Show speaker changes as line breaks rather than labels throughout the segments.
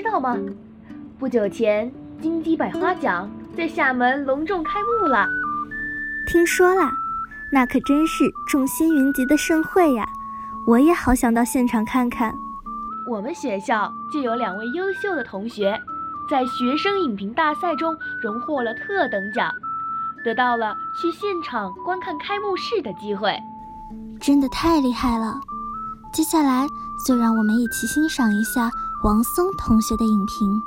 知道吗？不久前，金鸡百花奖在厦门隆重开幕了。
听说啦，那可真是众星云集的盛会呀！我也好想到现场看看。
我们学校就有两位优秀的同学，在学生影评大赛中荣获了特等奖，得到了去现场观看开幕式的机会。
真的太厉害了！接下来就让我们一起欣赏一下王松同学的影评。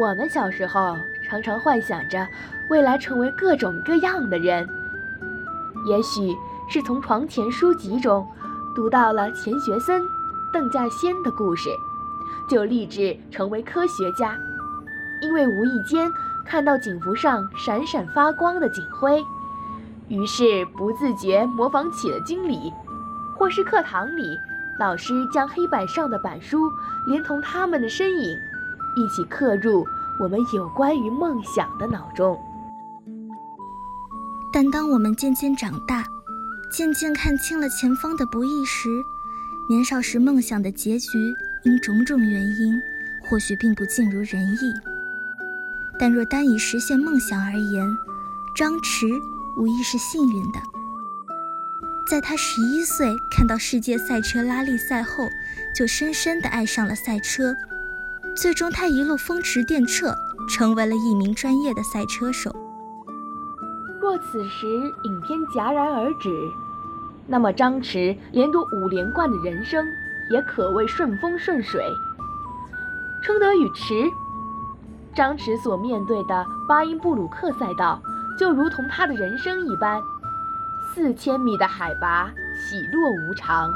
我们小时候常常幻想着未来成为各种各样的人，也许是从床前书籍中读到了钱学森、邓稼先的故事，就立志成为科学家。因为无意间看到警服上闪闪发光的警徽，于是不自觉模仿起了经理，或是课堂里老师将黑板上的板书连同他们的身影。一起刻入我们有关于梦想的脑中。
但当我们渐渐长大，渐渐看清了前方的不易时，年少时梦想的结局因种种原因，或许并不尽如人意。但若单以实现梦想而言，张弛无疑是幸运的。在他十一岁看到世界赛车拉力赛后，就深深地爱上了赛车。最终，他一路风驰电掣，成为了一名专业的赛车手。
若此时影片戛然而止，那么张弛连夺五连冠的人生也可谓顺风顺水。称得与驰，张弛所面对的巴音布鲁克赛道，就如同他的人生一般，四千米的海拔，起落无常。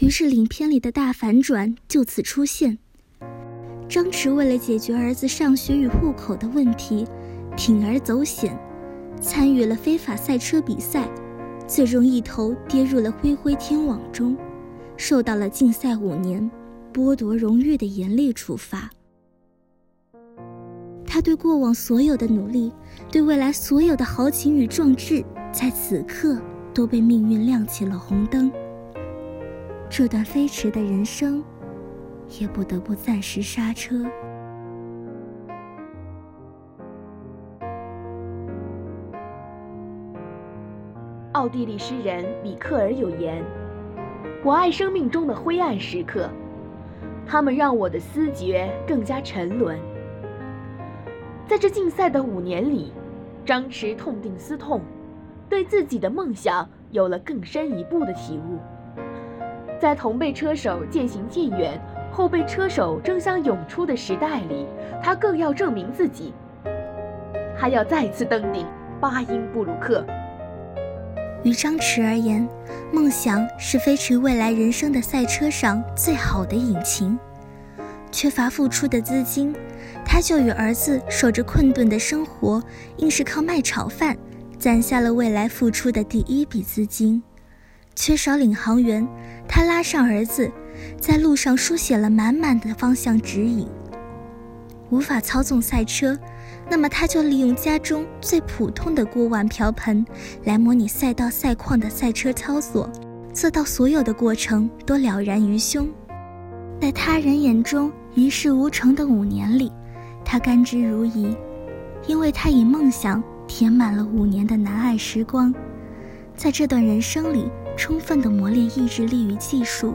于是，影片里的大反转就此出现。张弛为了解决儿子上学与户口的问题，铤而走险，参与了非法赛车比赛，最终一头跌入了灰灰天网中，受到了禁赛五年、剥夺荣誉的严厉处罚。他对过往所有的努力，对未来所有的豪情与壮志，在此刻都被命运亮起了红灯。这段飞驰的人生，也不得不暂时刹车。
奥地利诗人米克尔有言：“我爱生命中的灰暗时刻，他们让我的思觉更加沉沦。”在这竞赛的五年里，张弛痛定思痛，对自己的梦想有了更深一步的体悟。在同辈车手渐行渐远、后备车手争相涌出的时代里，他更要证明自己。他要再次登顶巴音布鲁克。
于张弛而言，梦想是飞驰未来人生的赛车上最好的引擎。缺乏付出的资金，他就与儿子守着困顿的生活，硬是靠卖炒饭攒下了未来付出的第一笔资金。缺少领航员。他拉上儿子，在路上书写了满满的方向指引。无法操纵赛车，那么他就利用家中最普通的锅碗瓢盆来模拟赛道赛况的赛车操作，做到所有的过程都了然于胸。在他人眼中一事无成的五年里，他甘之如饴，因为他以梦想填满了五年的难挨时光。在这段人生里。充分的磨练意志力与技术，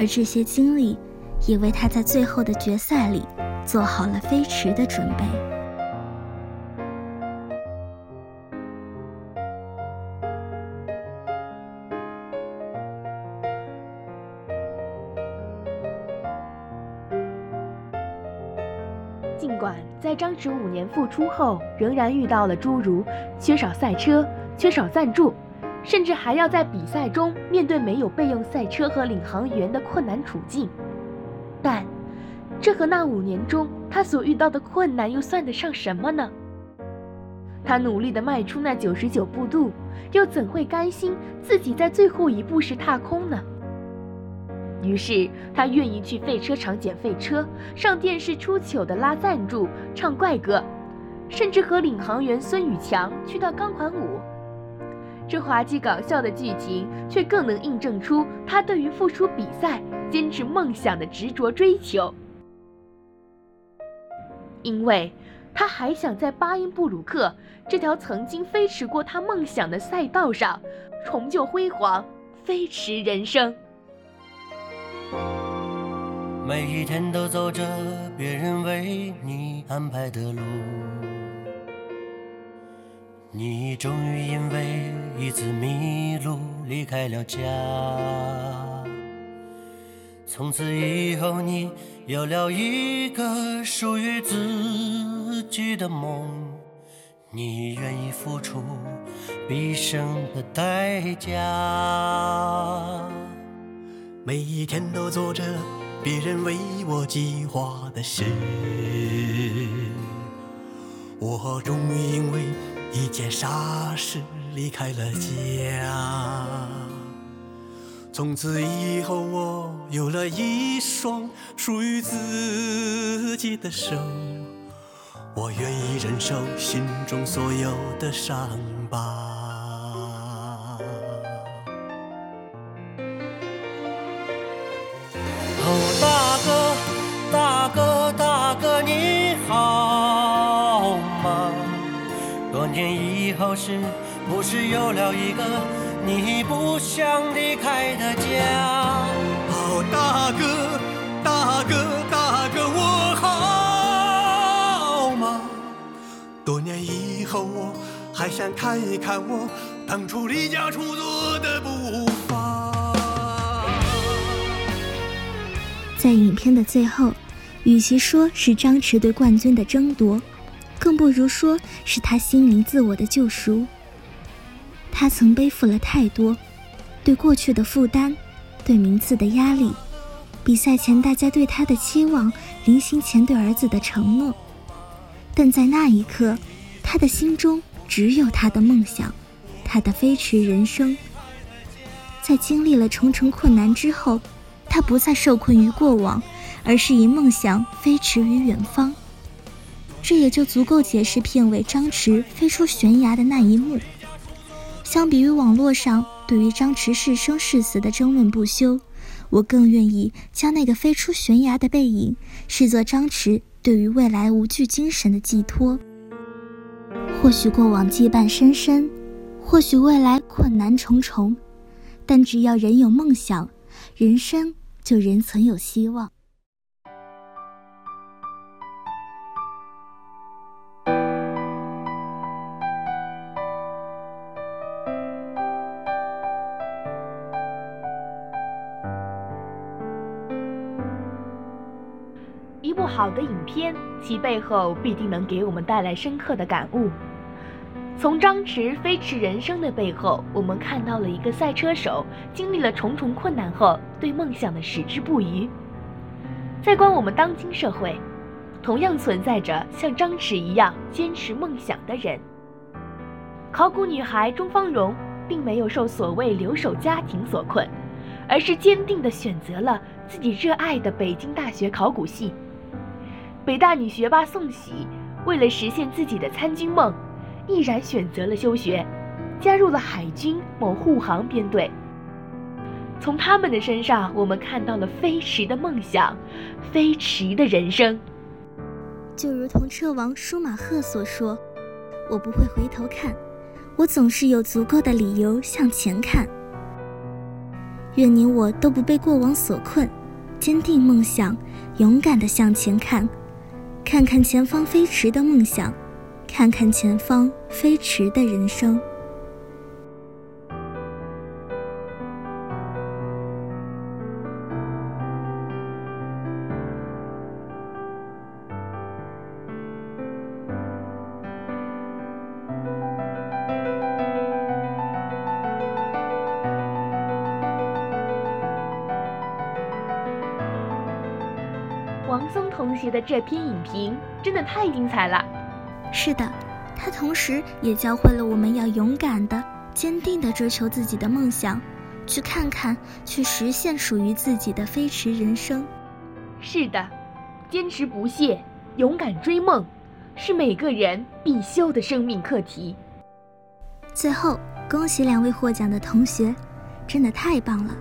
而这些经历也为他在最后的决赛里做好了飞驰的准备。
尽管在张弛五年复出后，仍然遇到了诸如缺少赛车、缺少赞助。甚至还要在比赛中面对没有备用赛车和领航员的困难处境，但这和那五年中他所遇到的困难又算得上什么呢？他努力地迈出那九十九步路，又怎会甘心自己在最后一步时踏空呢？于是他愿意去废车场捡废车，上电视出糗的拉赞助、唱怪歌，甚至和领航员孙宇强去跳钢管舞。这滑稽搞笑的剧情，却更能印证出他对于复出比赛、坚持梦想的执着追求。因为他还想在巴音布鲁克这条曾经飞驰过他梦想的赛道上，重就辉煌，飞驰人生。
每一天都走着别人为你安排的路，你终于因为一次迷路离开了家。从此以后，你有了一个属于自己的梦，你愿意付出毕生的代价。每一天都做着。别人为我计划的事，我终于因为一件傻事离开了家。从此以后，我有了一双属于自己的手，我愿意忍受心中所有的伤是不是有了一个你不想离开的家？哦，大哥，大哥，大哥，我好吗？多年以后，我还想看一看我当初离家出走的步伐。
在影片的最后，与其说是张弛对冠军的争夺。更不如说是他心灵自我的救赎。他曾背负了太多，对过去的负担，对名次的压力，比赛前大家对他的期望，临行前对儿子的承诺。但在那一刻，他的心中只有他的梦想，他的飞驰人生。在经历了重重困难之后，他不再受困于过往，而是以梦想飞驰于远方。这也就足够解释片尾张弛飞出悬崖的那一幕。相比于网络上对于张弛是生是死的争论不休，我更愿意将那个飞出悬崖的背影视作张弛对于未来无惧精神的寄托。或许过往羁绊深深，或许未来困难重重，但只要人有梦想，人生就仍存有希望。
一部好的影片，其背后必定能给我们带来深刻的感悟。从张弛飞驰人生的背后，我们看到了一个赛车手经历了重重困难后对梦想的矢志不渝。在观我们当今社会，同样存在着像张弛一样坚持梦想的人。考古女孩钟芳蓉并没有受所谓留守家庭所困，而是坚定地选择了自己热爱的北京大学考古系。北大女学霸宋玺，为了实现自己的参军梦，毅然选择了休学，加入了海军某护航编队。从他们的身上，我们看到了飞驰的梦想，飞驰的人生。
就如同车王舒马赫所说：“我不会回头看，我总是有足够的理由向前看。”愿你我都不被过往所困，坚定梦想，勇敢地向前看。看看前方飞驰的梦想，看看前方飞驰的人生。
同学的这篇影评真的太精彩了。
是的，它同时也教会了我们要勇敢的、坚定的追求自己的梦想，去看看，去实现属于自己的飞驰人生。
是的，坚持不懈，勇敢追梦，是每个人必修的生命课题。
最后，恭喜两位获奖的同学，真的太棒了！